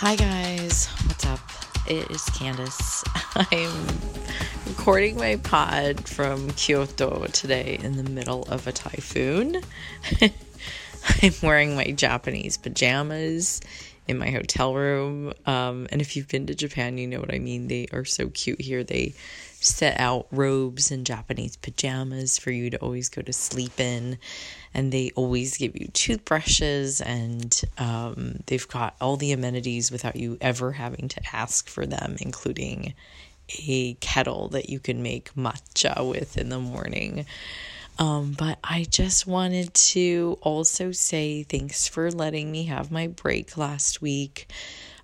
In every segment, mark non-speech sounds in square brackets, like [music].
Hi guys, what's up? It is Candace. [laughs] I'm recording my pod from Kyoto today in the middle of a typhoon. [laughs] I'm wearing my Japanese pajamas in my hotel room. Um, and if you've been to Japan, you know what I mean. They are so cute here. They set out robes and Japanese pajamas for you to always go to sleep in. And they always give you toothbrushes and um, they've got all the amenities without you ever having to ask for them, including a kettle that you can make matcha with in the morning. Um, but I just wanted to also say thanks for letting me have my break last week.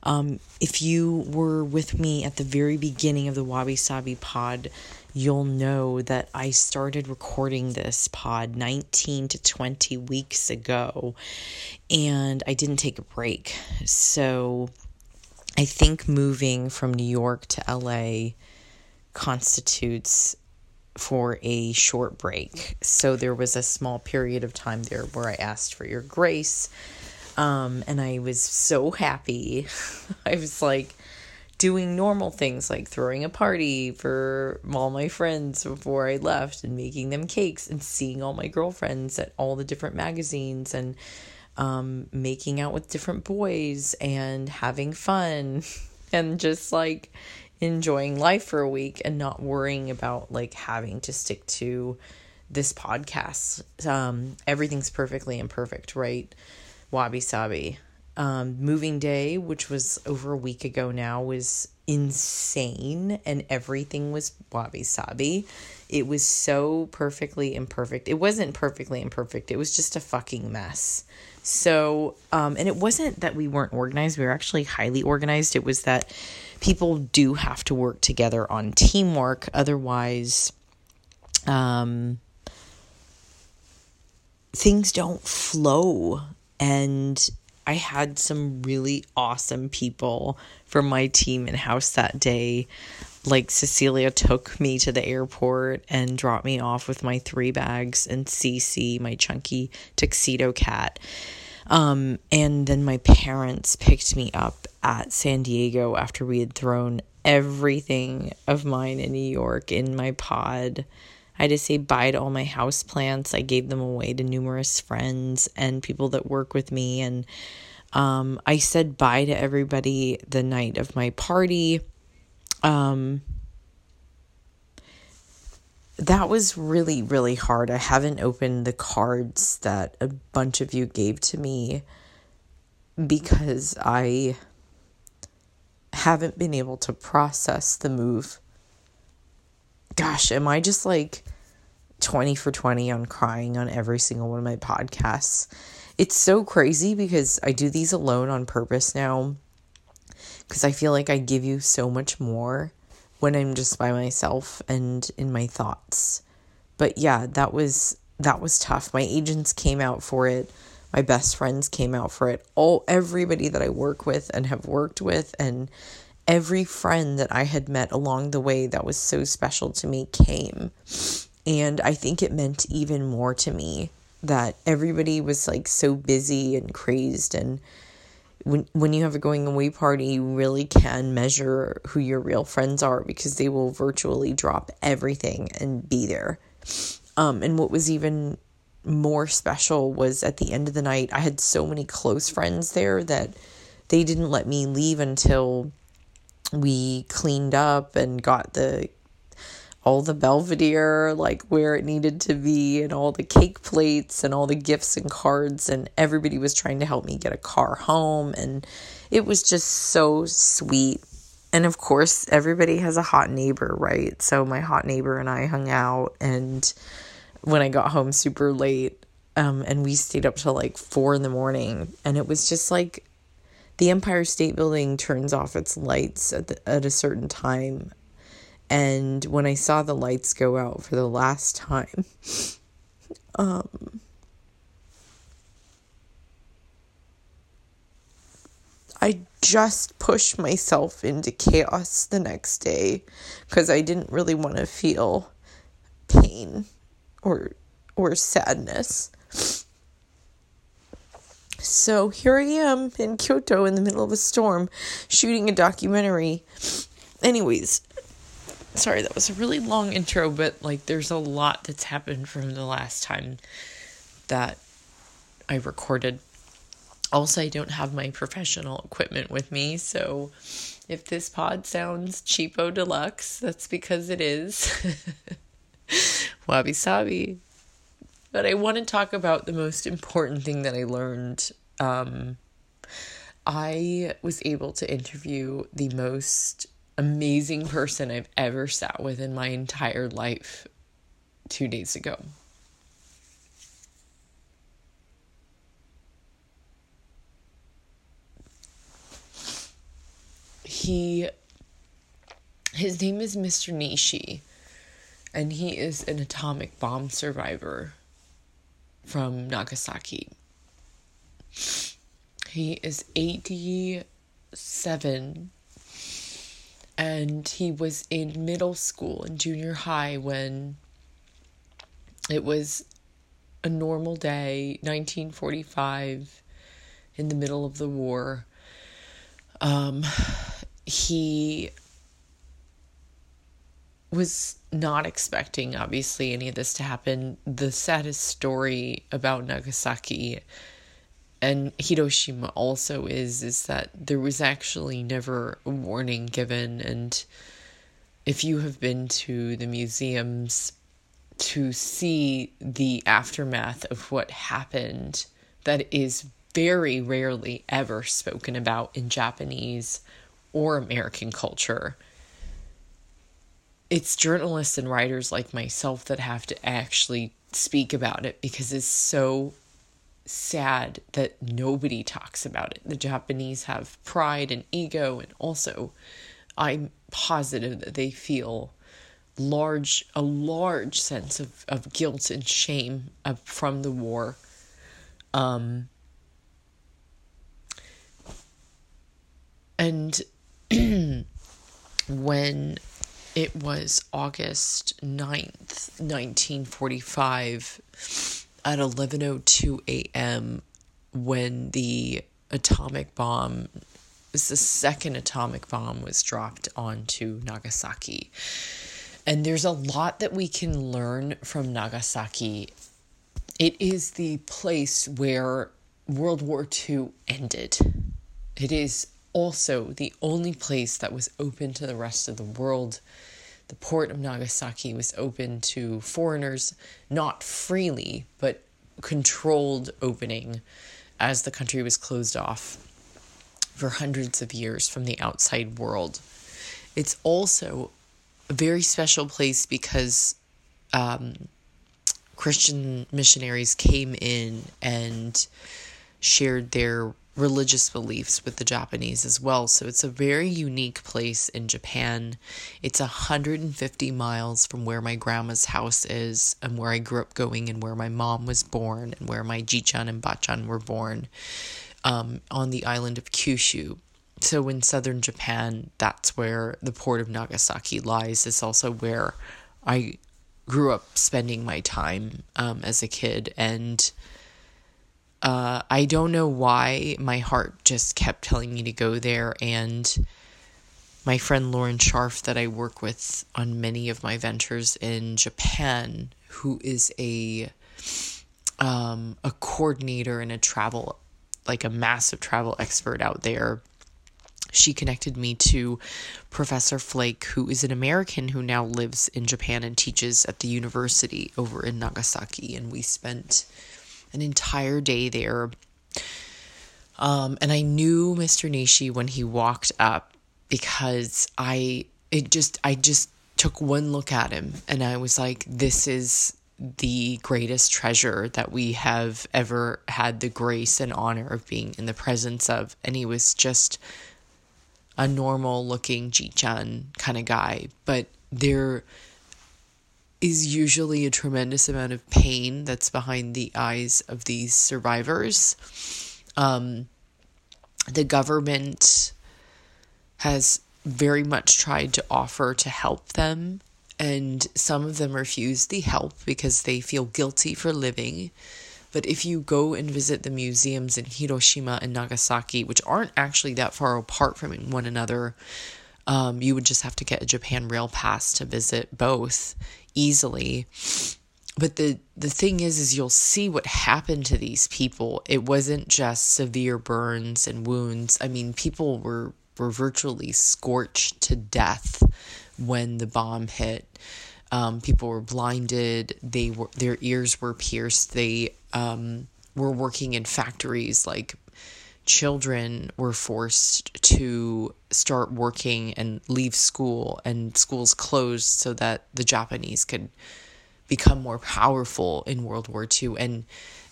Um, if you were with me at the very beginning of the Wabi Sabi pod, you'll know that I started recording this pod 19 to 20 weeks ago and I didn't take a break. So I think moving from New York to LA constitutes for a short break. So there was a small period of time there where I asked for your grace. Um, and I was so happy. [laughs] I was like doing normal things like throwing a party for all my friends before I left and making them cakes and seeing all my girlfriends at all the different magazines and um, making out with different boys and having fun [laughs] and just like enjoying life for a week and not worrying about like having to stick to this podcast. Um, everything's perfectly imperfect, right? Wabi Sabi. Um, moving day, which was over a week ago now, was insane and everything was wabi sabi. It was so perfectly imperfect. It wasn't perfectly imperfect, it was just a fucking mess. So, um, and it wasn't that we weren't organized, we were actually highly organized. It was that people do have to work together on teamwork, otherwise, um, things don't flow. And I had some really awesome people from my team in house that day. Like Cecilia took me to the airport and dropped me off with my three bags and Cece, my chunky tuxedo cat. Um, and then my parents picked me up at San Diego after we had thrown everything of mine in New York in my pod. I had to say bye to all my house plants. I gave them away to numerous friends and people that work with me. And um, I said bye to everybody the night of my party. Um, that was really, really hard. I haven't opened the cards that a bunch of you gave to me because I haven't been able to process the move. Gosh, am I just like 20 for 20 on crying on every single one of my podcasts? It's so crazy because I do these alone on purpose now because I feel like I give you so much more when I'm just by myself and in my thoughts. But yeah, that was that was tough. My agents came out for it. My best friends came out for it. All everybody that I work with and have worked with and every friend that I had met along the way that was so special to me came. And I think it meant even more to me that everybody was like so busy and crazed and when when you have a going away party, you really can measure who your real friends are because they will virtually drop everything and be there. Um, and what was even more special was at the end of the night, I had so many close friends there that they didn't let me leave until we cleaned up and got the all the Belvedere like where it needed to be and all the cake plates and all the gifts and cards and everybody was trying to help me get a car home and it was just so sweet. And of course, everybody has a hot neighbor, right? So my hot neighbor and I hung out and when I got home super late um and we stayed up till like 4 in the morning and it was just like the Empire State Building turns off its lights at the, at a certain time and when I saw the lights go out for the last time, [laughs] um, I just pushed myself into chaos the next day because I didn't really want to feel pain or or sadness. So here I am in Kyoto in the middle of a storm shooting a documentary. Anyways, sorry, that was a really long intro, but like there's a lot that's happened from the last time that I recorded. Also, I don't have my professional equipment with me, so if this pod sounds cheapo deluxe, that's because it is. [laughs] Wabi sabi. But I want to talk about the most important thing that I learned. Um, I was able to interview the most amazing person I've ever sat with in my entire life two days ago. He, his name is Mr. Nishi, and he is an atomic bomb survivor from Nagasaki. He is 87 and he was in middle school and junior high when it was a normal day 1945 in the middle of the war. Um, he was not expecting obviously any of this to happen. The saddest story about nagasaki and Hiroshima also is is that there was actually never a warning given and if you have been to the museums to see the aftermath of what happened that is very rarely ever spoken about in Japanese or American culture. It's journalists and writers like myself that have to actually speak about it because it's so sad that nobody talks about it. The Japanese have pride and ego, and also I'm positive that they feel large a large sense of, of guilt and shame of, from the war. Um, and [clears throat] when it was August 9th, 1945, at 11:02 a.m. when the atomic bomb was the second atomic bomb was dropped onto Nagasaki. And there's a lot that we can learn from Nagasaki. It is the place where World War II ended. It is also the only place that was open to the rest of the world the port of Nagasaki was open to foreigners, not freely, but controlled opening as the country was closed off for hundreds of years from the outside world. It's also a very special place because um, Christian missionaries came in and shared their religious beliefs with the Japanese as well. So it's a very unique place in Japan. It's 150 miles from where my grandma's house is and where I grew up going and where my mom was born and where my Jichan and Bachan were born um, on the island of Kyushu. So in southern Japan, that's where the port of Nagasaki lies. It's also where I grew up spending my time um, as a kid and uh, I don't know why my heart just kept telling me to go there. And my friend Lauren Scharf, that I work with on many of my ventures in Japan, who is a um, a coordinator and a travel, like a massive travel expert out there. She connected me to Professor Flake, who is an American who now lives in Japan and teaches at the university over in Nagasaki. And we spent an entire day there. Um, and I knew Mr. Nishi when he walked up because I it just I just took one look at him and I was like, this is the greatest treasure that we have ever had the grace and honor of being in the presence of. And he was just a normal looking Jichan kind of guy. But there is usually a tremendous amount of pain that's behind the eyes of these survivors. Um, the government has very much tried to offer to help them, and some of them refuse the help because they feel guilty for living. But if you go and visit the museums in Hiroshima and Nagasaki, which aren't actually that far apart from one another, um, you would just have to get a Japan Rail Pass to visit both easily. But the the thing is, is you'll see what happened to these people. It wasn't just severe burns and wounds. I mean, people were were virtually scorched to death when the bomb hit. Um, people were blinded. They were their ears were pierced. They um, were working in factories. Like children were forced to start working and leave school, and schools closed so that the Japanese could become more powerful in World War II. And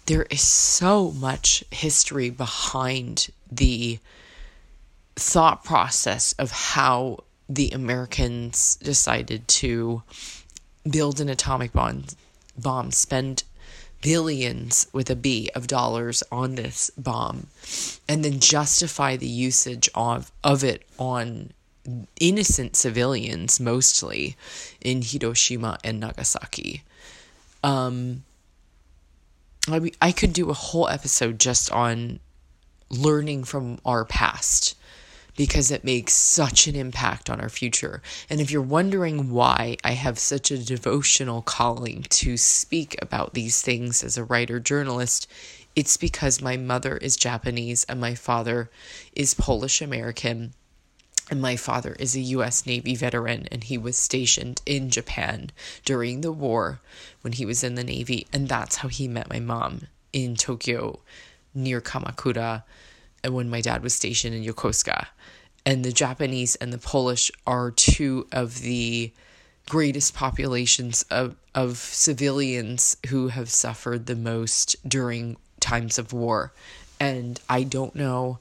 there is so much history behind the thought process of how the Americans decided to build an atomic bomb, bomb spend billions with a B of dollars on this bomb, and then justify the usage of, of it on innocent civilians, mostly in Hiroshima and Nagasaki. Um, I mean, I could do a whole episode just on learning from our past because it makes such an impact on our future. And if you're wondering why I have such a devotional calling to speak about these things as a writer journalist, it's because my mother is Japanese and my father is Polish American. And my father is a U.S. Navy veteran, and he was stationed in Japan during the war when he was in the Navy. And that's how he met my mom in Tokyo near Kamakura and when my dad was stationed in Yokosuka. And the Japanese and the Polish are two of the greatest populations of, of civilians who have suffered the most during times of war. And I don't know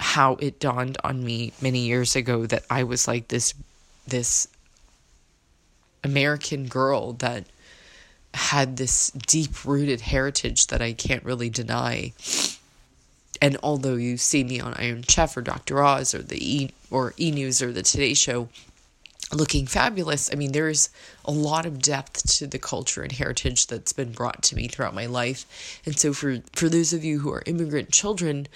how it dawned on me many years ago that I was like this this American girl that had this deep rooted heritage that I can't really deny and although you see me on Iron Chef or Dr. Oz or the E or E News or the Today Show looking fabulous, I mean there's a lot of depth to the culture and heritage that's been brought to me throughout my life. And so for for those of you who are immigrant children,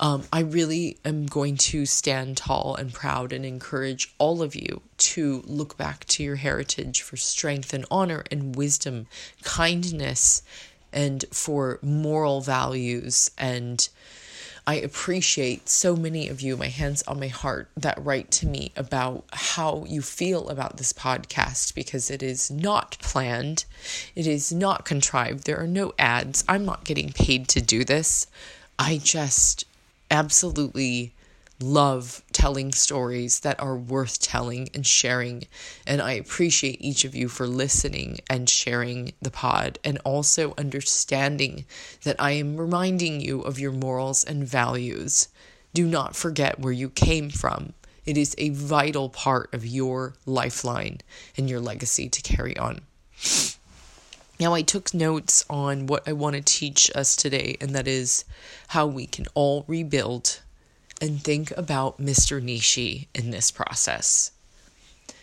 um, I really am going to stand tall and proud and encourage all of you to look back to your heritage for strength and honor and wisdom, kindness, and for moral values and I appreciate so many of you, my hands on my heart, that write to me about how you feel about this podcast because it is not planned, it is not contrived, there are no ads. I'm not getting paid to do this. I just absolutely love telling stories that are worth telling and sharing. And I appreciate each of you for listening and sharing the pod and also understanding that I am reminding you of your morals and values. Do not forget where you came from. It is a vital part of your lifeline and your legacy to carry on. Now, I took notes on what I want to teach us today, and that is how we can all rebuild and think about Mr. Nishi in this process.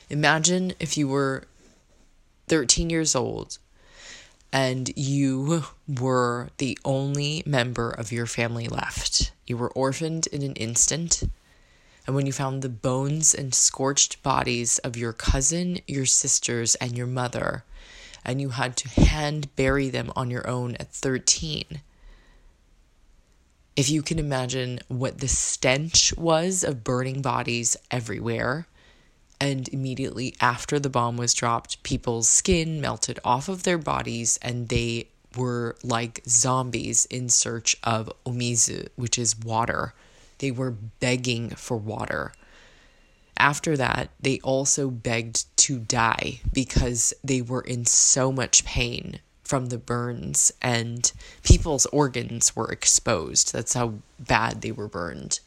Imagine if you were 13 years old and you were the only member of your family left. You were orphaned in an instant. And when you found the bones and scorched bodies of your cousin, your sisters, and your mother, and you had to hand bury them on your own at 13 if you can imagine what the stench was of burning bodies everywhere, and immediately after the bomb was dropped, people's skin melted off of their bodies and they were like zombies in search of omizu, which is water. They were begging for water. After that, they also begged to die because they were in so much pain from the burns, and people's organs were exposed. That's how bad they were burned.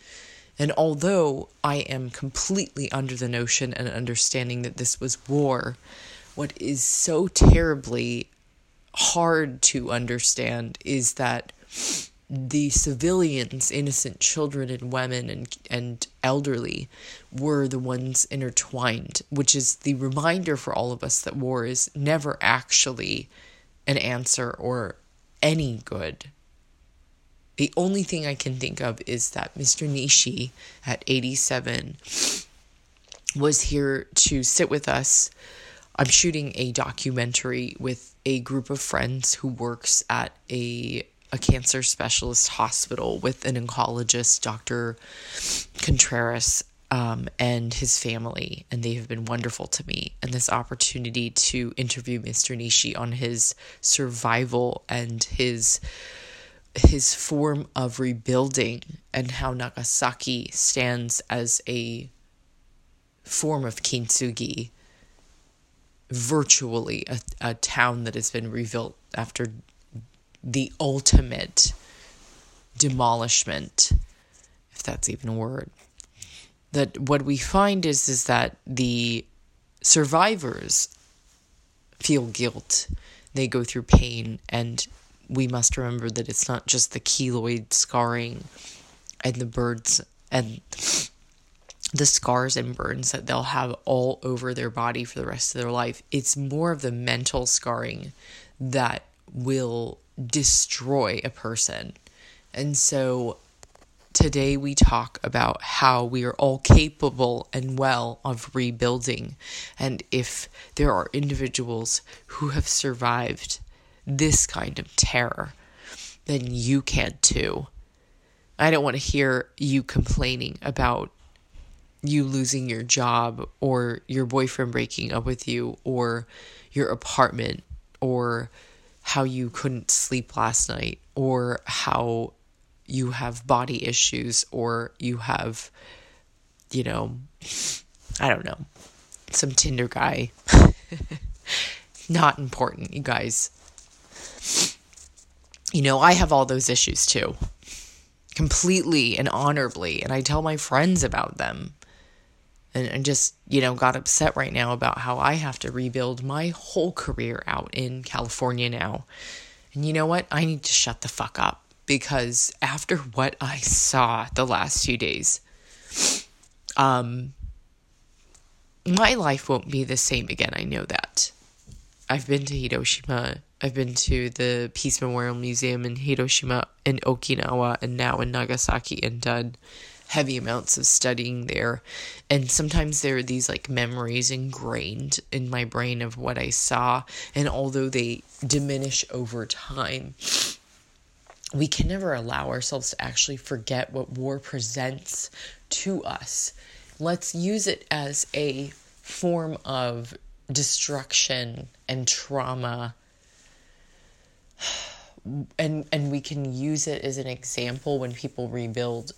And although I am completely under the notion and understanding that this was war, what is so terribly hard to understand is that the civilians, innocent children and women and, and elderly, were the ones intertwined, which is the reminder for all of us that war is never actually an answer or any good. The only thing I can think of is that Mr. Nishi at 87 was here to sit with us. I'm shooting a documentary with a group of friends who works at a a cancer specialist hospital with an oncologist, Dr. Contreras, um, and his family, and they have been wonderful to me. And this opportunity to interview Mr. Nishi on his survival and his his form of rebuilding and how Nagasaki stands as a form of kintsugi, virtually a, a town that has been rebuilt after the ultimate demolishment, if that's even a word. That what we find is is that the survivors feel guilt. They go through pain and we must remember that it's not just the keloid scarring and the birds and the scars and burns that they'll have all over their body for the rest of their life. It's more of the mental scarring that will destroy a person. And so today we talk about how we are all capable and well of rebuilding. And if there are individuals who have survived this kind of terror, then you can too. I don't want to hear you complaining about you losing your job or your boyfriend breaking up with you or your apartment or how you couldn't sleep last night or how you have body issues or you have you know I don't know some Tinder guy. [laughs] Not important you guys. You know I have all those issues too. Completely and honorably and I tell my friends about them. And, and just, you know, got upset right now about how I have to rebuild my whole career out in California now. And you know what? I need to shut the fuck up because after what I saw the last few days, um, my life won't be the same again. I know that. I've been to Hiroshima. I've been to the Peace Memorial Museum in Hiroshima and Okinawa and now in Nagasaki and done heavy amounts of studying there. And sometimes there are these like memories ingrained in my brain of what I saw. And although they diminish over time, we can never allow ourselves to actually forget what war presents to us. Let's use it as a form of destruction and trauma [sighs] and and we can use it as an example when people rebuild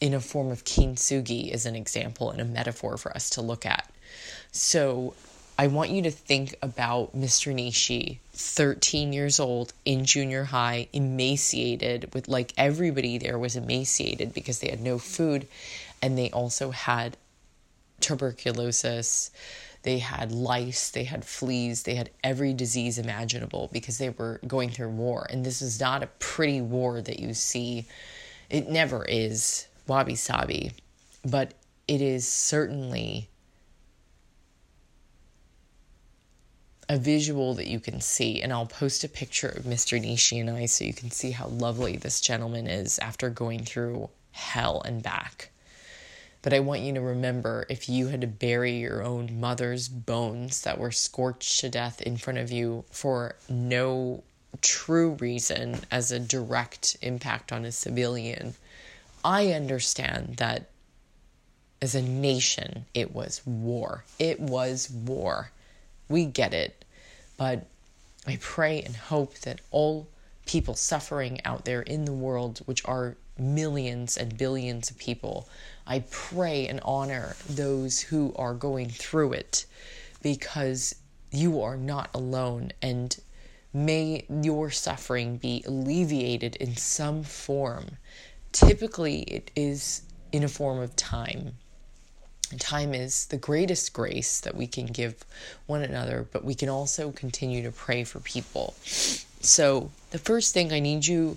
in a form of kintsugi is an example and a metaphor for us to look at. So I want you to think about Mr. Nishi, 13 years old in junior high, emaciated, with like everybody there was emaciated because they had no food and they also had tuberculosis, they had lice, they had fleas, they had every disease imaginable because they were going through war. And this is not a pretty war that you see, it never is wabi sabi, but it is certainly a visual that you can see. And I'll post a picture of Mr. Nishi and I so you can see how lovely this gentleman is after going through hell and back. But I want you to remember if you had to bury your own mother's bones that were scorched to death in front of you for no true reason as a direct impact on a civilian, I understand that as a nation, it was war. It was war. We get it. But I pray and hope that all people suffering out there in the world, which are millions and billions of people, I pray and honor those who are going through it because you are not alone and may your suffering be alleviated in some form typically it is in a form of time. Time is the greatest grace that we can give one another, but we can also continue to pray for people. So, the first thing I need you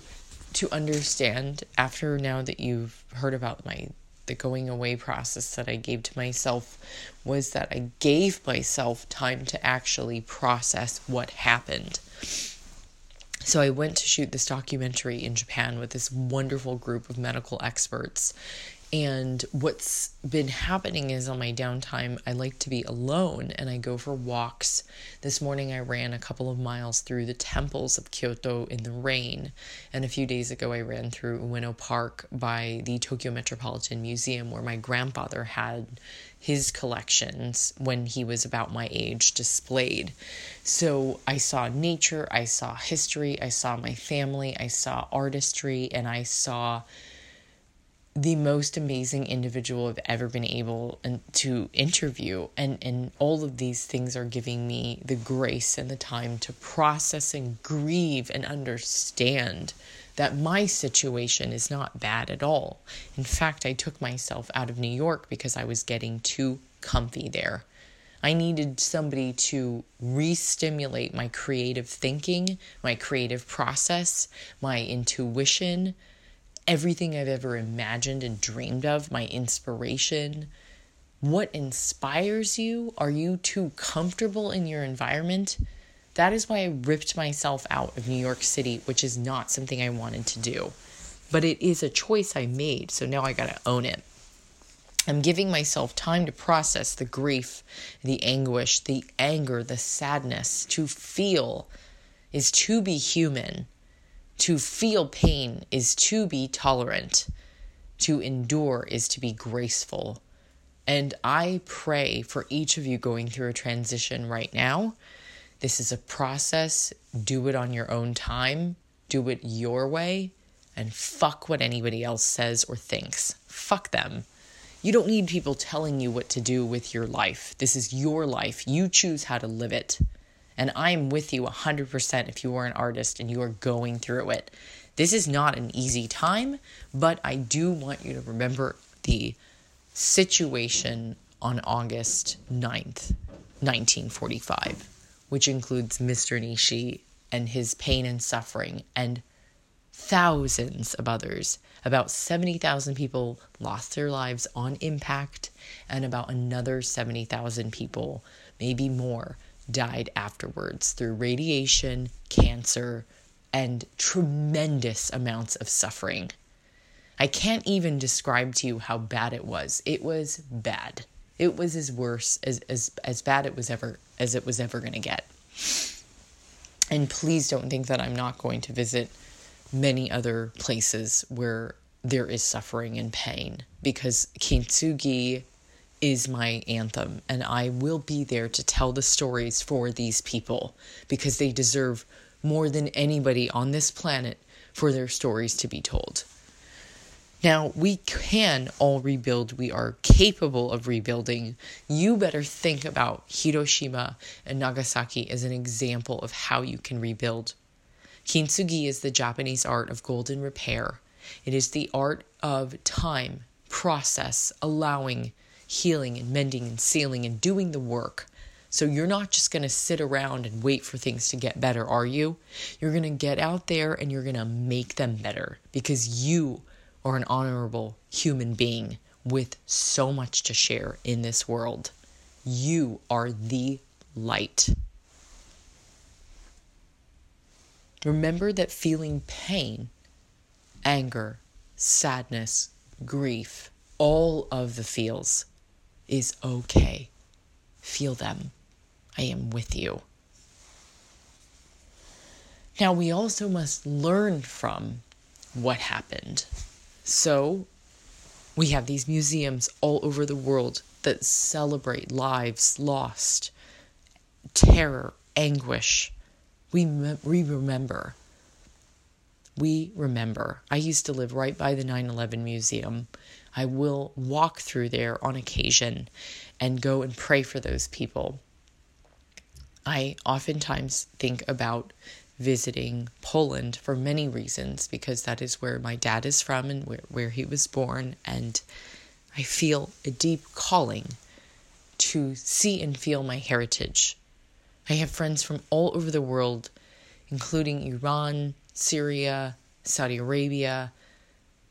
to understand after now that you've heard about my the going away process that I gave to myself was that I gave myself time to actually process what happened. so I went to shoot this documentary in Japan with this wonderful group of medical experts. And what's been happening is on my downtime, I like to be alone and I go for walks. This morning, I ran a couple of miles through the temples of Kyoto in the rain. And a few days ago, I ran through Ueno Park by the Tokyo Metropolitan Museum, where my grandfather had his collections when he was about my age displayed. So I saw nature, I saw history, I saw my family, I saw artistry, and I saw the most amazing individual I've ever been able to interview. And, and all of these things are giving me the grace and the time to process and grieve and understand that my situation is not bad at all. In fact, I took myself out of New York because I was getting too comfy there. I needed somebody to re stimulate my creative thinking, my creative process, my intuition, everything I've ever imagined and dreamed of, my inspiration. What inspires you? Are you too comfortable in your environment? That is why I ripped myself out of New York City, which is not something I wanted to do. But it is a choice I made, so now I gotta own it. I'm giving myself time to process the grief, the anguish, the anger, the sadness. To feel is to be human. To feel pain is to be tolerant. To endure is to be graceful. And I pray for each of you going through a transition right now this is a process. Do it on your own time, do it your way, and fuck what anybody else says or thinks. Fuck them. You don't need people telling you what to do with your life. This is your life. You choose how to live it. And I'm with you 100% if you are an artist and you are going through it. This is not an easy time, but I do want you to remember the situation on August 9th, 1945 which includes Mr. Nishi and his pain and suffering, and thousands of others. About 70,000 people lost their lives on impact, and about another 70,000 people, maybe more, died afterwards through radiation, cancer, and tremendous amounts of suffering. I can't even describe to you how bad it was. It was bad. It was as worse as as as bad it was ever as it was ever going to get. And please don't think that I'm not going to visit many other places where there is suffering and pain because Kintsugi is my anthem and I will be there to tell the stories for these people because they deserve more than anybody on this planet for their stories to be told. Now, we can all rebuild. We are capable of rebuilding. You better think about Hiroshima and Nagasaki as an example of how you can rebuild. Kintsugi is the Japanese art of golden repair. It is the art of time, process, allowing, healing, and mending, and sealing, and doing the work. So you're not just going to sit around and wait for things to get better, are you? You're going to get out there and you're going to make them better because you are an honorable human being with so much to share in this world. You are the light. Remember that feeling pain, anger, sadness, grief, all of the feels is okay. Feel them. I am with you. Now, we also must learn from what happened. So, we have these museums all over the world that celebrate lives lost, terror, anguish. We, we remember. We remember. I used to live right by the 9 11 museum. I will walk through there on occasion and go and pray for those people. I oftentimes think about visiting Poland for many reasons because that is where my dad is from and where, where he was born. And I feel a deep calling to see and feel my heritage. I have friends from all over the world, including Iran, Syria, Saudi Arabia,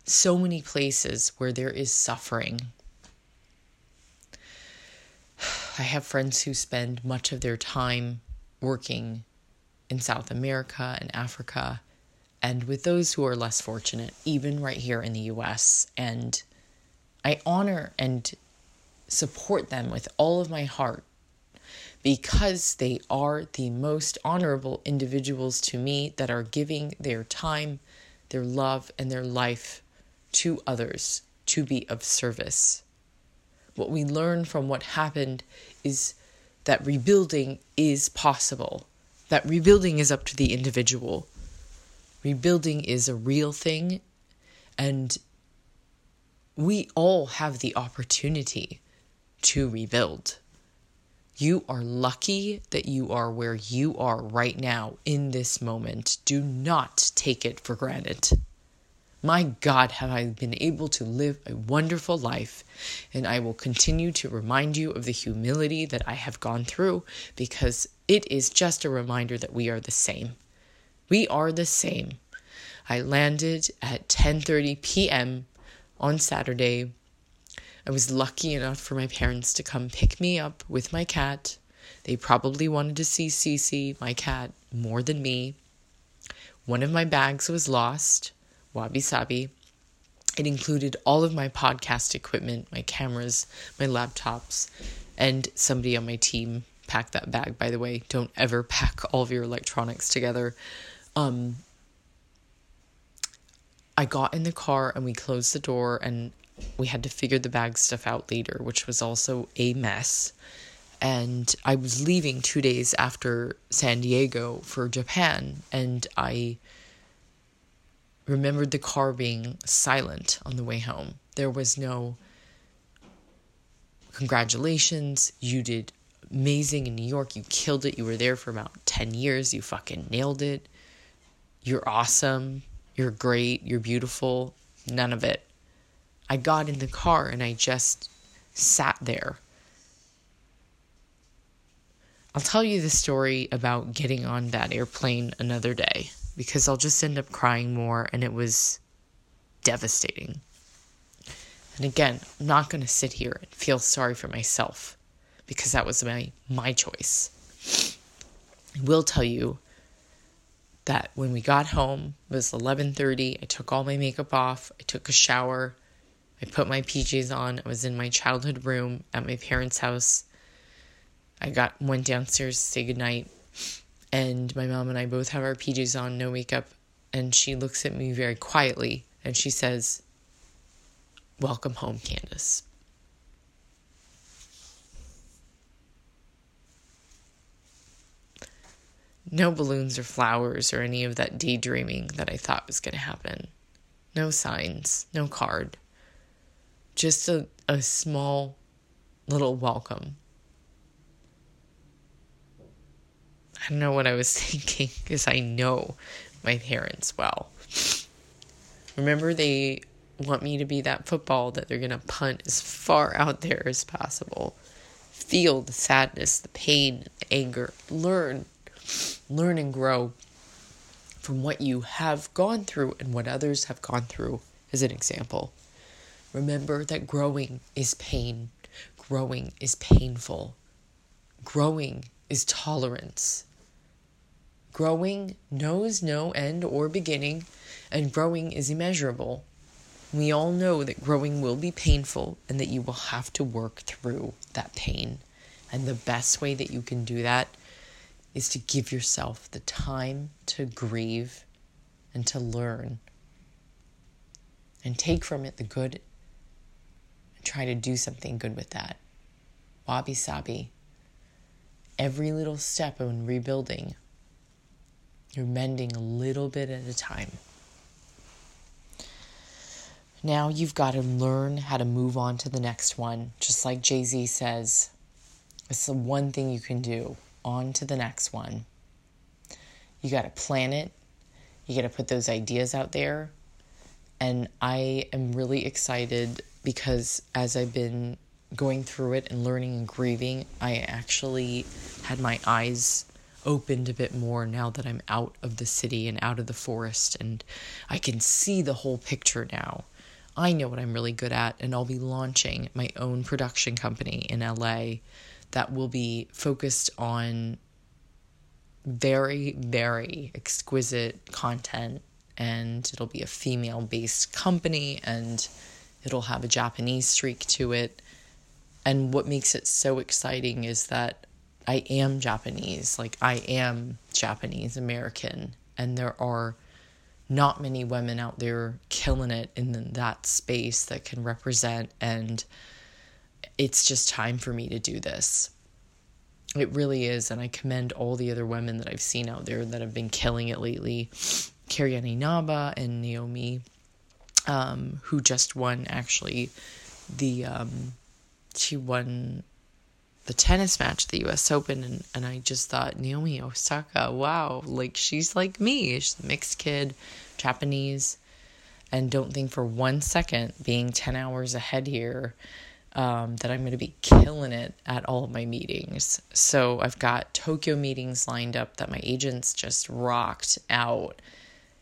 so many places where there is suffering. I have friends who spend much of their time working in South America and Africa, and with those who are less fortunate, even right here in the US. And I honor and support them with all of my heart because they are the most honorable individuals to me that are giving their time, their love, and their life to others to be of service. What we learn from what happened is that rebuilding is possible, that rebuilding is up to the individual. Rebuilding is a real thing, and we all have the opportunity to rebuild. You are lucky that you are where you are right now in this moment. Do not take it for granted. My God, have I been able to live a wonderful life, and I will continue to remind you of the humility that I have gone through because it is just a reminder that we are the same. We are the same. I landed at 10:30 p.m. on Saturday. I was lucky enough for my parents to come pick me up with my cat. They probably wanted to see Cece, my cat, more than me. One of my bags was lost. Wabi Sabi. It included all of my podcast equipment, my cameras, my laptops, and somebody on my team packed that bag, by the way. Don't ever [laughs] pack all of your electronics together. Um, I got in the car and we closed the door and we had to figure the bag stuff out later, which was also a mess. And I was leaving two days after San Diego for Japan, and I remembered the car being silent on the way home. There was no congratulations, you did amazing in New York, you killed it, you were there for about 10 years, you fucking nailed it, you're awesome, you're great, you're beautiful. None of it. I got in the car and I just sat there. I'll tell you the story about getting on that airplane another day because I'll just end up crying more and it was devastating. And again, I'm not going to sit here and feel sorry for myself because that was my my choice. I will tell you that when we got home, it was 11:30. I took all my makeup off. I took a shower. I put my PJs on. I was in my childhood room at my parents' house. I got went downstairs to say goodnight and my mom and I both have our PJs on, no makeup, and she looks at me very quietly and she says, Welcome home, Candace. No balloons or flowers or any of that daydreaming that I thought was going to happen. No signs, no card. Just a, a small little welcome I don't know what I was [laughs] thinking because I know my parents well. Remember, they want me to be that football that they're going to punt as far out there as possible. Feel the sadness, the pain, the anger. Learn, learn and grow from what you have gone through and what others have gone through, as an example. Remember that growing is pain, growing is painful, growing is tolerance. Growing knows no end or beginning, and growing is immeasurable. We all know that growing will be painful and that you will have to work through that pain. And the best way that you can do that is to give yourself the time to grieve and to learn and take from it the good and try to do something good with that. Wabi sabi. Every little step in rebuilding you're mending a little bit at a time. Now you've got to learn how to move on to the next one. Just like Jay Z says, it's the one thing you can do. On to the next one. You got to plan it, you got to put those ideas out there. And I am really excited because as I've been going through it and learning and grieving, I actually had my eyes opened a bit more now that I'm out of the city and out of the forest and I can see the whole picture now. I know what I'm really good at, and I'll be launching my own production company in LA that will be focused on very, very exquisite content, and it'll be a female based company, and it'll have a Japanese streak to it. And what makes it so exciting is that I am Japanese, like, I am Japanese American, and there are not many women out there killing it in that space that can represent and it's just time for me to do this. It really is and i commend all the other women that i've seen out there that have been killing it lately. Kairi Naba and Naomi um, who just won actually the um, she won the tennis match at the US Open and, and I just thought Naomi Osaka, wow, like she's like me. She's a mixed kid, Japanese, and don't think for one second being 10 hours ahead here um, that I'm going to be killing it at all of my meetings. So I've got Tokyo meetings lined up that my agents just rocked out.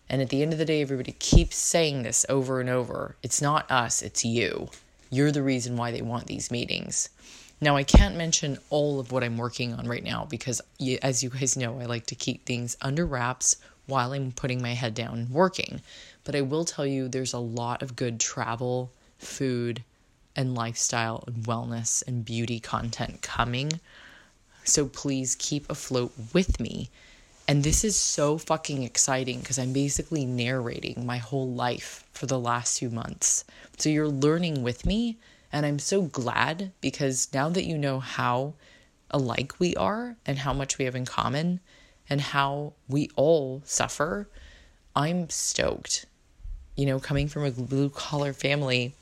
And at the end of the day, everybody keeps saying this over and over. It's not us, it's you. You're the reason why they want these meetings. Now, I can't mention all of what I'm working on right now because, as you guys know, I like to keep things under wraps while I'm putting my head down and working. But I will tell you there's a lot of good travel, food, and lifestyle and wellness and beauty content coming. So please keep afloat with me. And this is so fucking exciting because I'm basically narrating my whole life for the last few months. So you're learning with me and I'm so glad because now that you know how alike we are and how much we have in common and how we all suffer, I'm stoked. You know, coming from a blue collar family,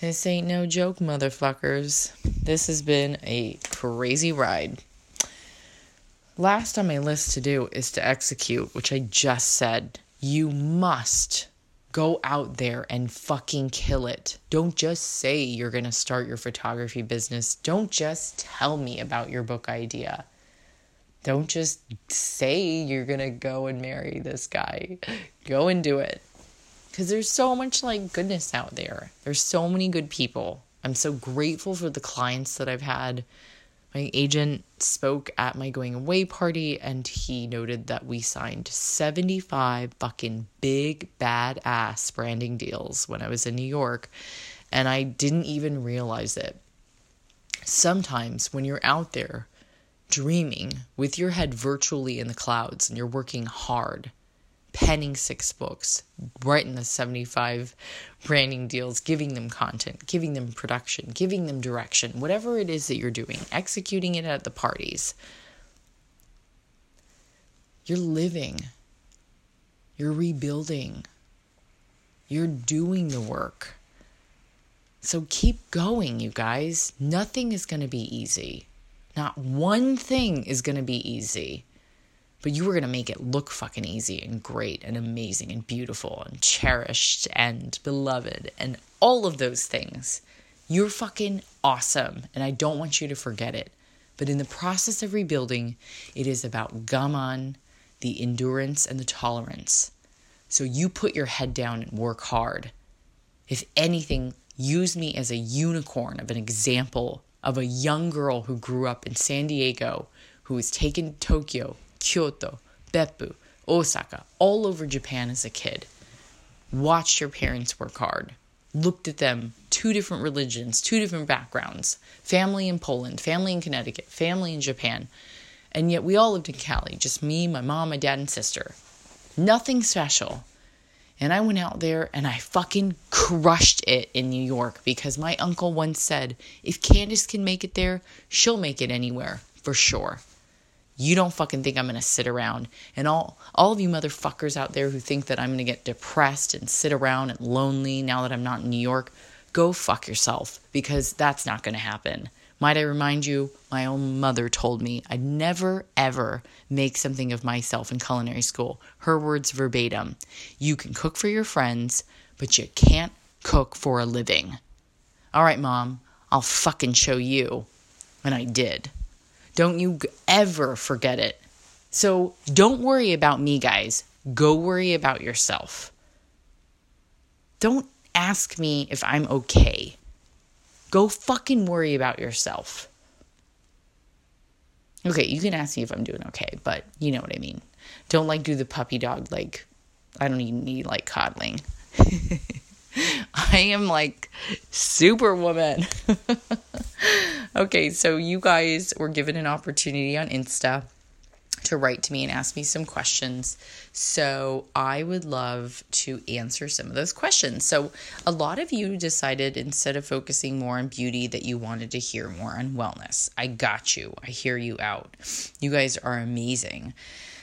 this ain't no joke, motherfuckers. This has been a crazy ride. Last on my list to do is to execute, which I just said. You must Go out there and fucking kill it. Don't just say you're going to start your photography business. Don't just tell me about your book idea. Don't just say you're going to go and marry this guy. Go and do it. Because there's so much like goodness out there. There's so many good people. I'm so grateful for the clients that I've had my agent spoke at my going away party and he noted that we signed 75 fucking big badass branding deals when I was in New York and I didn't even realize it. Sometimes when you're out there dreaming with your head virtually in the clouds and you're working hard penning six books, writing the 75 branding deals, giving them content, giving them production, giving them direction, whatever it is that you're doing, executing it at the parties. You're living, you're rebuilding, you're doing the work. So keep going, you guys. Nothing is going to be easy. Not one thing is going to be easy but you were going to make it look fucking easy and great and amazing and beautiful and cherished and beloved and all of those things. You're fucking awesome, and I don't want you to forget it. But in the process of rebuilding, it is about gaman, the endurance, and the tolerance. So you put your head down and work hard. If anything, use me as a unicorn of an example of a young girl who grew up in San Diego, who was taken to Tokyo Kyoto, Beppu, Osaka, all over Japan as a kid. Watched your parents work hard. Looked at them, two different religions, two different backgrounds family in Poland, family in Connecticut, family in Japan. And yet we all lived in Cali, just me, my mom, my dad, and sister. Nothing special. And I went out there and I fucking crushed it in New York because my uncle once said, if Candace can make it there, she'll make it anywhere, for sure. You don't fucking think I'm going to sit around. And all all of you motherfuckers out there who think that I'm going to get depressed and sit around and lonely now that I'm not in New York, go fuck yourself because that's not going to happen. Might I remind you, my own mother told me I'd never ever make something of myself in culinary school. Her words verbatim. You can cook for your friends, but you can't cook for a living. All right, mom, I'll fucking show you. And I did. Don't you ever forget it. So don't worry about me, guys. Go worry about yourself. Don't ask me if I'm okay. Go fucking worry about yourself. Okay, you can ask me if I'm doing okay, but you know what I mean. Don't like do the puppy dog like I don't even need like coddling. [laughs] I am like superwoman. okay, so you guys were given an opportunity on Insta to write to me and ask me some questions. So I would love to answer some of those questions. So a lot of you decided instead of focusing more on beauty that you wanted to hear more on wellness. I got you. I hear you out. You guys are amazing.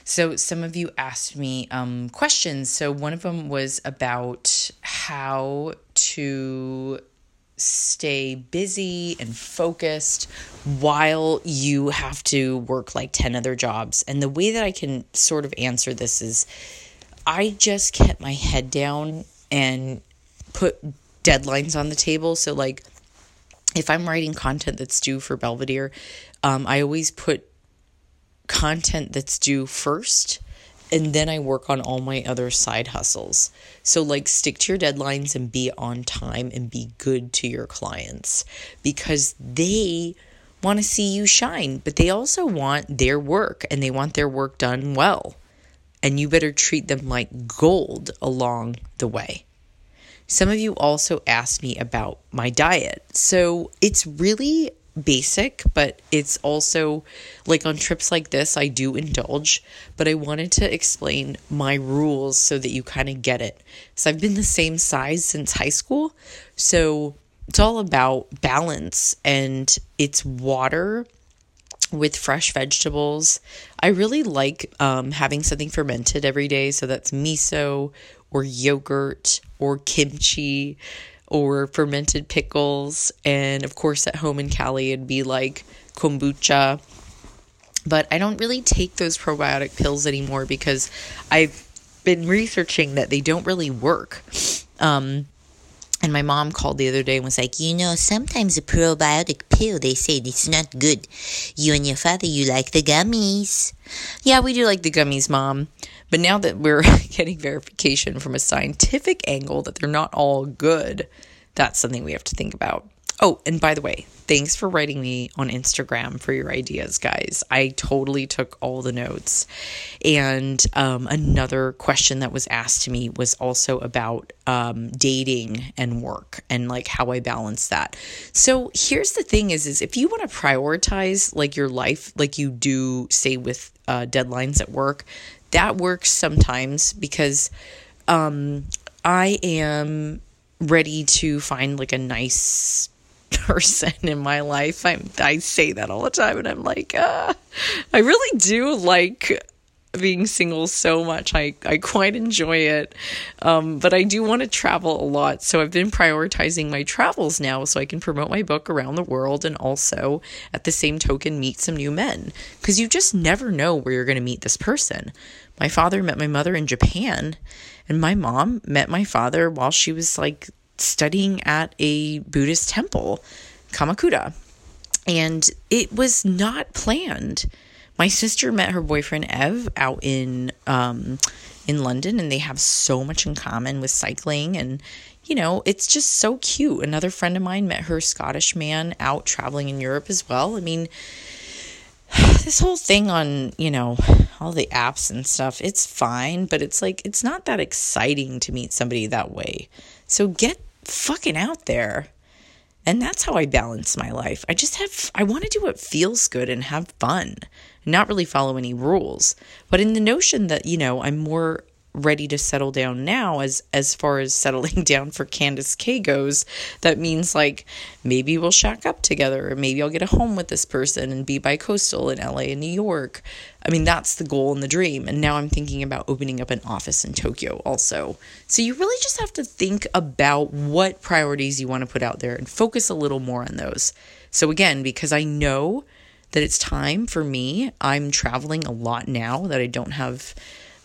So some of you asked me um, questions. So one of them was about how to stay busy and focused while you have to work like 10 other jobs. And the way that I can sort of answer this is I just kept my head down and put deadlines on the table. So, like, if I'm writing content that's due for Belvedere, um, I always put content that's due first and then I work on all my other side hustles. So, like, stick to your deadlines and be on time and be good to your clients because they want to see you shine, but they also want their work and they want their work done well. And you better treat them like gold along the way. Some of you also asked me about my diet. So, it's really basic, but it's also like on trips like this, I do indulge, but I wanted to explain my rules so that you kind of get it. So I've been the same size since high school. So it's all about balance and it's water with fresh vegetables. I really like um, having something fermented every day. So that's miso or yogurt or kimchi or fermented pickles. And of course, at home in Cali, it'd be like kombucha. But I don't really take those probiotic pills anymore because I've been researching that they don't really work. Um, and my mom called the other day and was like, You know, sometimes a probiotic pill, they say it's not good. You and your father, you like the gummies. Yeah, we do like the gummies, mom. But now that we're [laughs] getting verification from a scientific angle that they're not all good, that's something we have to think about. Oh, and by the way, thanks for writing me on Instagram for your ideas, guys. I totally took all the notes. And um, another question that was asked to me was also about um, dating and work and like how I balance that. So here's the thing: is is if you want to prioritize like your life, like you do, say with uh, deadlines at work, that works sometimes because um, I am ready to find like a nice [laughs] person in my life. I'm I say that all the time, and I'm like, uh, I really do like being single so much. I, I quite enjoy it. Um, but I do want to travel a lot. So I've been prioritizing my travels now so I can promote my book around the world and also, at the same token, meet some new men. Because you just never know where you're going to meet this person. My father met my mother in Japan, and my mom met my father while she was like studying at a Buddhist temple, Kamakura. And it was not planned. My sister met her boyfriend Ev out in um, in London, and they have so much in common with cycling. And you know, it's just so cute. Another friend of mine met her Scottish man out traveling in Europe as well. I mean, [sighs] this whole thing on, you know, all the apps and stuff, it's fine, but it's like, it's not that exciting to meet somebody that way. So get fucking out there. And that's how I balance my life. I just have, I want to do what feels good and have fun, not really follow any rules. But in the notion that, you know, I'm more ready to settle down now as as far as settling [laughs] down for Candace K goes that means like maybe we'll shack up together or maybe I'll get a home with this person and be bi-coastal in LA and New York. I mean that's the goal and the dream and now I'm thinking about opening up an office in Tokyo also. So you really just have to think about what priorities you want to put out there and focus a little more on those. So again, because I know that it's time for me, I'm traveling a lot now that I don't have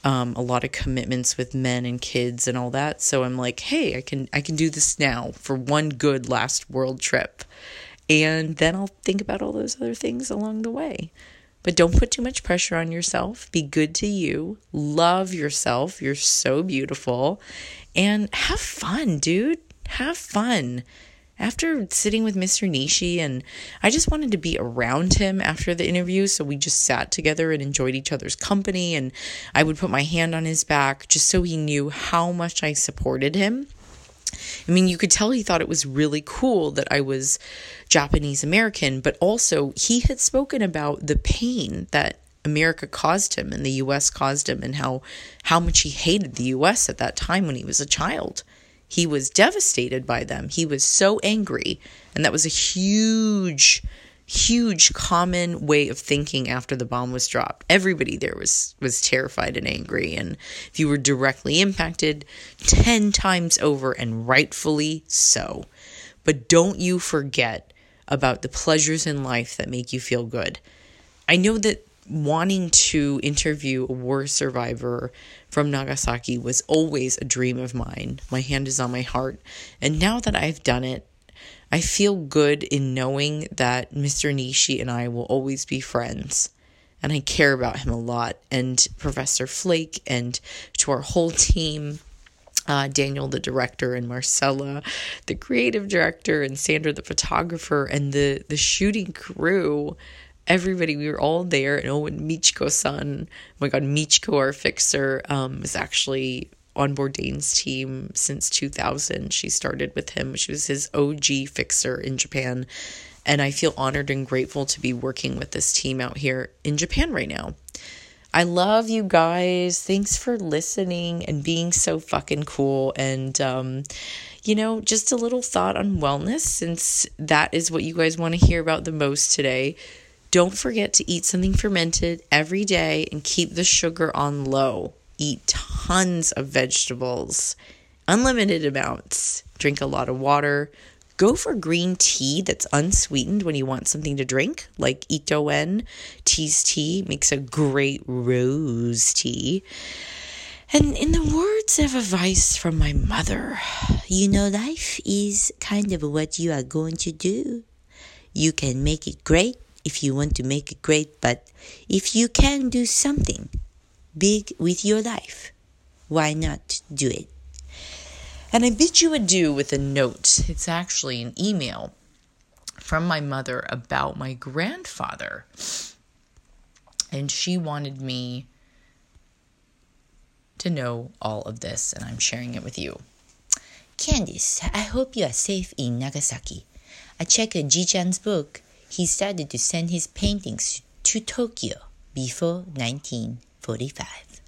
um, a lot of commitments with men and kids and all that. So I'm like, hey, I can I can do this now for one good last world trip, and then I'll think about all those other things along the way. But don't put too much pressure on yourself. Be good to you. Love yourself. You're so beautiful, and have fun, dude. Have fun. After sitting with Mr. Nishi and I just wanted to be around him after the interview so we just sat together and enjoyed each other's company and I would put my hand on his back just so he knew how much I supported him. I mean, you could tell he thought it was really cool that I was Japanese American, but also he had spoken about the pain that America caused him and the US caused him and how how much he hated the US at that time when he was a child. He was devastated by them. He was so angry. And that was a huge, huge common way of thinking after the bomb was dropped. Everybody there was was terrified and angry. And if you were directly impacted, 10 times over and rightfully so. But don't you forget about the pleasures in life that make you feel good. I know that wanting to interview a war survivor from Nagasaki was always a dream of mine. My hand is on my heart. And now that I've done it, I feel good in knowing that Mr. Nishi and I will always be friends. And I care about him a lot. And Professor Flake and to our whole team, uh, Daniel, the director, and Marcella, the creative director, and Sandra, the photographer, and the, the shooting crew everybody, we were all there. And oh, and Michiko san, oh my God, Michiko, our fixer, um, was actually on Bourdain's team since 2000. She started with him. She was his OG fixer in Japan. And I feel honored and grateful to be working with this team out here in Japan right now. I love you guys. Thanks for listening and being so fucking cool. And, um, you know, just a little thought on wellness since that is what you guys want to hear about the most today. Don't forget to eat something fermented every day and keep the sugar on low. Eat tons of vegetables, unlimited amounts. Drink a lot of water. Go for green tea that's unsweetened when you want something to drink, like Itoen. Tea's tea makes a great rose tea. And in the words of advice from my mother, you know, life is kind of what you are going to do. You can make it great if you want to make it great, but if you can do something big with your life, why not do it? And I bid you adieu with a note. It's actually an email from my mother about my grandfather. And she wanted me to know all of this, and I'm sharing it with you. Candace, I hope you are safe in Nagasaki. I checked Ji-chan's book he started to send his paintings to Tokyo before 1945.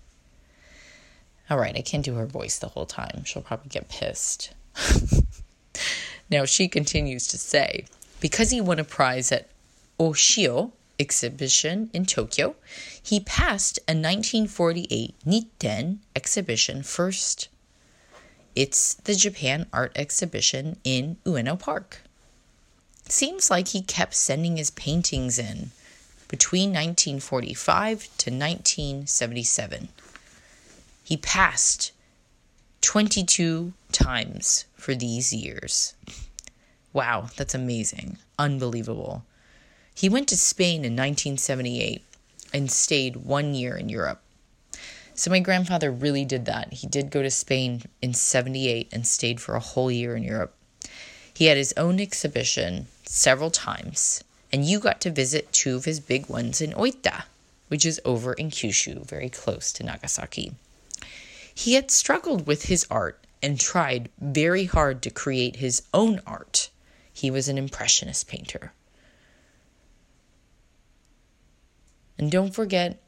All right, I can't do her voice the whole time. She'll probably get pissed. [laughs] now, she continues to say because he won a prize at Oshio exhibition in Tokyo, he passed a 1948 Nitten exhibition first. It's the Japan Art Exhibition in Ueno Park. Seems like he kept sending his paintings in between 1945 to 1977. He passed 22 times for these years. Wow, that's amazing. Unbelievable. He went to Spain in 1978 and stayed one year in Europe. So my grandfather really did that. He did go to Spain in 78 and stayed for a whole year in Europe. He had his own exhibition several times, and you got to visit two of his big ones in Oita, which is over in Kyushu, very close to Nagasaki. He had struggled with his art and tried very hard to create his own art. He was an impressionist painter. And don't forget,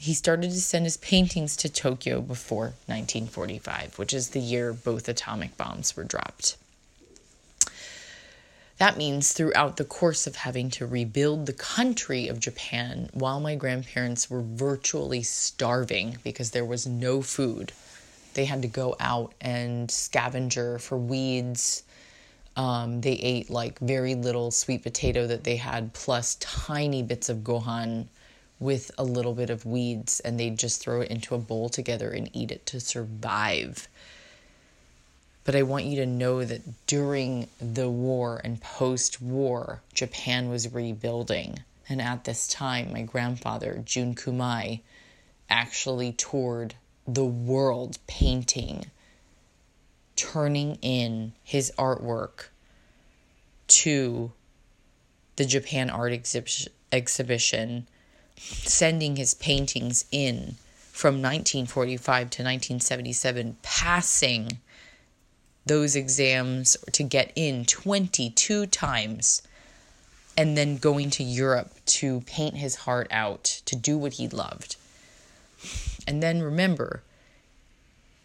he started to send his paintings to Tokyo before 1945, which is the year both atomic bombs were dropped. That means throughout the course of having to rebuild the country of Japan while my grandparents were virtually starving because there was no food, they had to go out and scavenger for weeds. Um, they ate like very little sweet potato that they had, plus tiny bits of gohan with a little bit of weeds and they'd just throw it into a bowl together and eat it to survive. But I want you to know that during the war and post war, Japan was rebuilding. And at this time, my grandfather, Jun Kumai, actually toured the world painting, turning in his artwork to the Japan art exhibition, sending his paintings in from 1945 to 1977, passing those exams to get in 22 times, and then going to Europe to paint his heart out, to do what he loved. And then remember,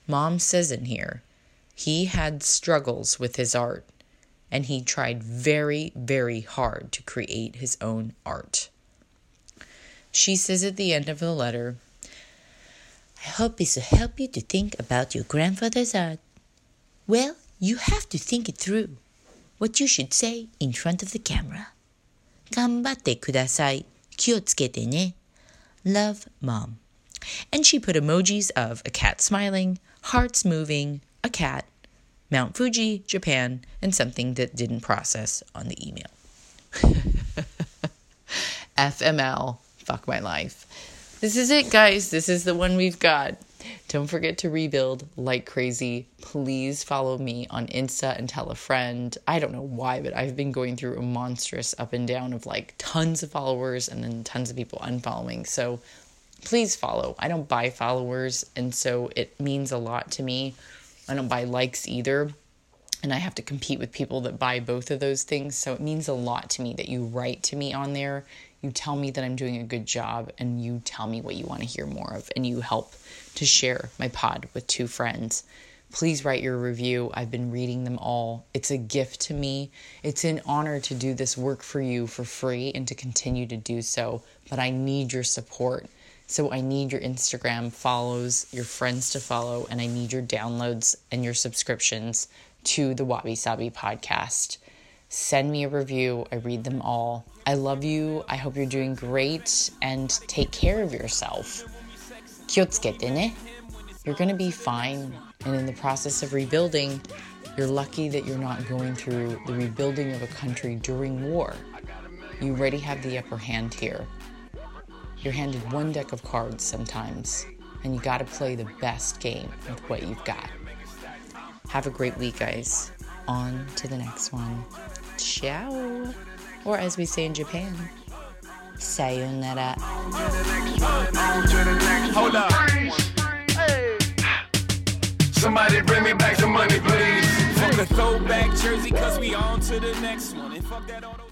mom says in here, he had struggles with his art and he tried very, very hard to create his own art. She says at the end of the letter, I hope this will help you to think about your grandfather's art. Well, you have to think it through. What you should say in front of the camera. 頑張ってください。気をつけてね. Love, Mom. And she put emojis of a cat smiling, hearts moving, a cat, Mount Fuji, Japan, and something that didn't process on the email. [laughs] FML, fuck my life. This is it, guys. This is the one we've got. Don't forget to rebuild like crazy. Please follow me on Insta and tell a friend. I don't know why, but I've been going through a monstrous up and down of like tons of followers and then tons of people unfollowing. So please follow. I don't buy followers, and so it means a lot to me I don't buy likes either. And I have to compete with people that buy both of those things. So it means a lot to me that you write to me on there. You tell me that I'm doing a good job and you tell me what you want to hear more of. And you help to share my pod with two friends. Please write your review. I've been reading them all. It's a gift to me. It's an honor to do this work for you for free and to continue to do so. But I need your support. So I need your Instagram follows, your friends to follow, and I need your downloads and your subscriptions to the Wabi Sabi podcast. Send me a review. I read them all. I love you. I hope you're doing great and take care of yourself. ne. You're going to be fine. And in the process of rebuilding, you're lucky that you're not going through the rebuilding of a country during war. You already have the upper hand here. You're handed one deck of cards sometimes, and you got to play the best game with what you've got. Have a great week, guys. On to the next one. Ciao. Or as we say in Japan, sayonara. Hold up. Somebody bring me back the money, please. Fuck a throwback jersey, cause we on to the next one. And fuck that on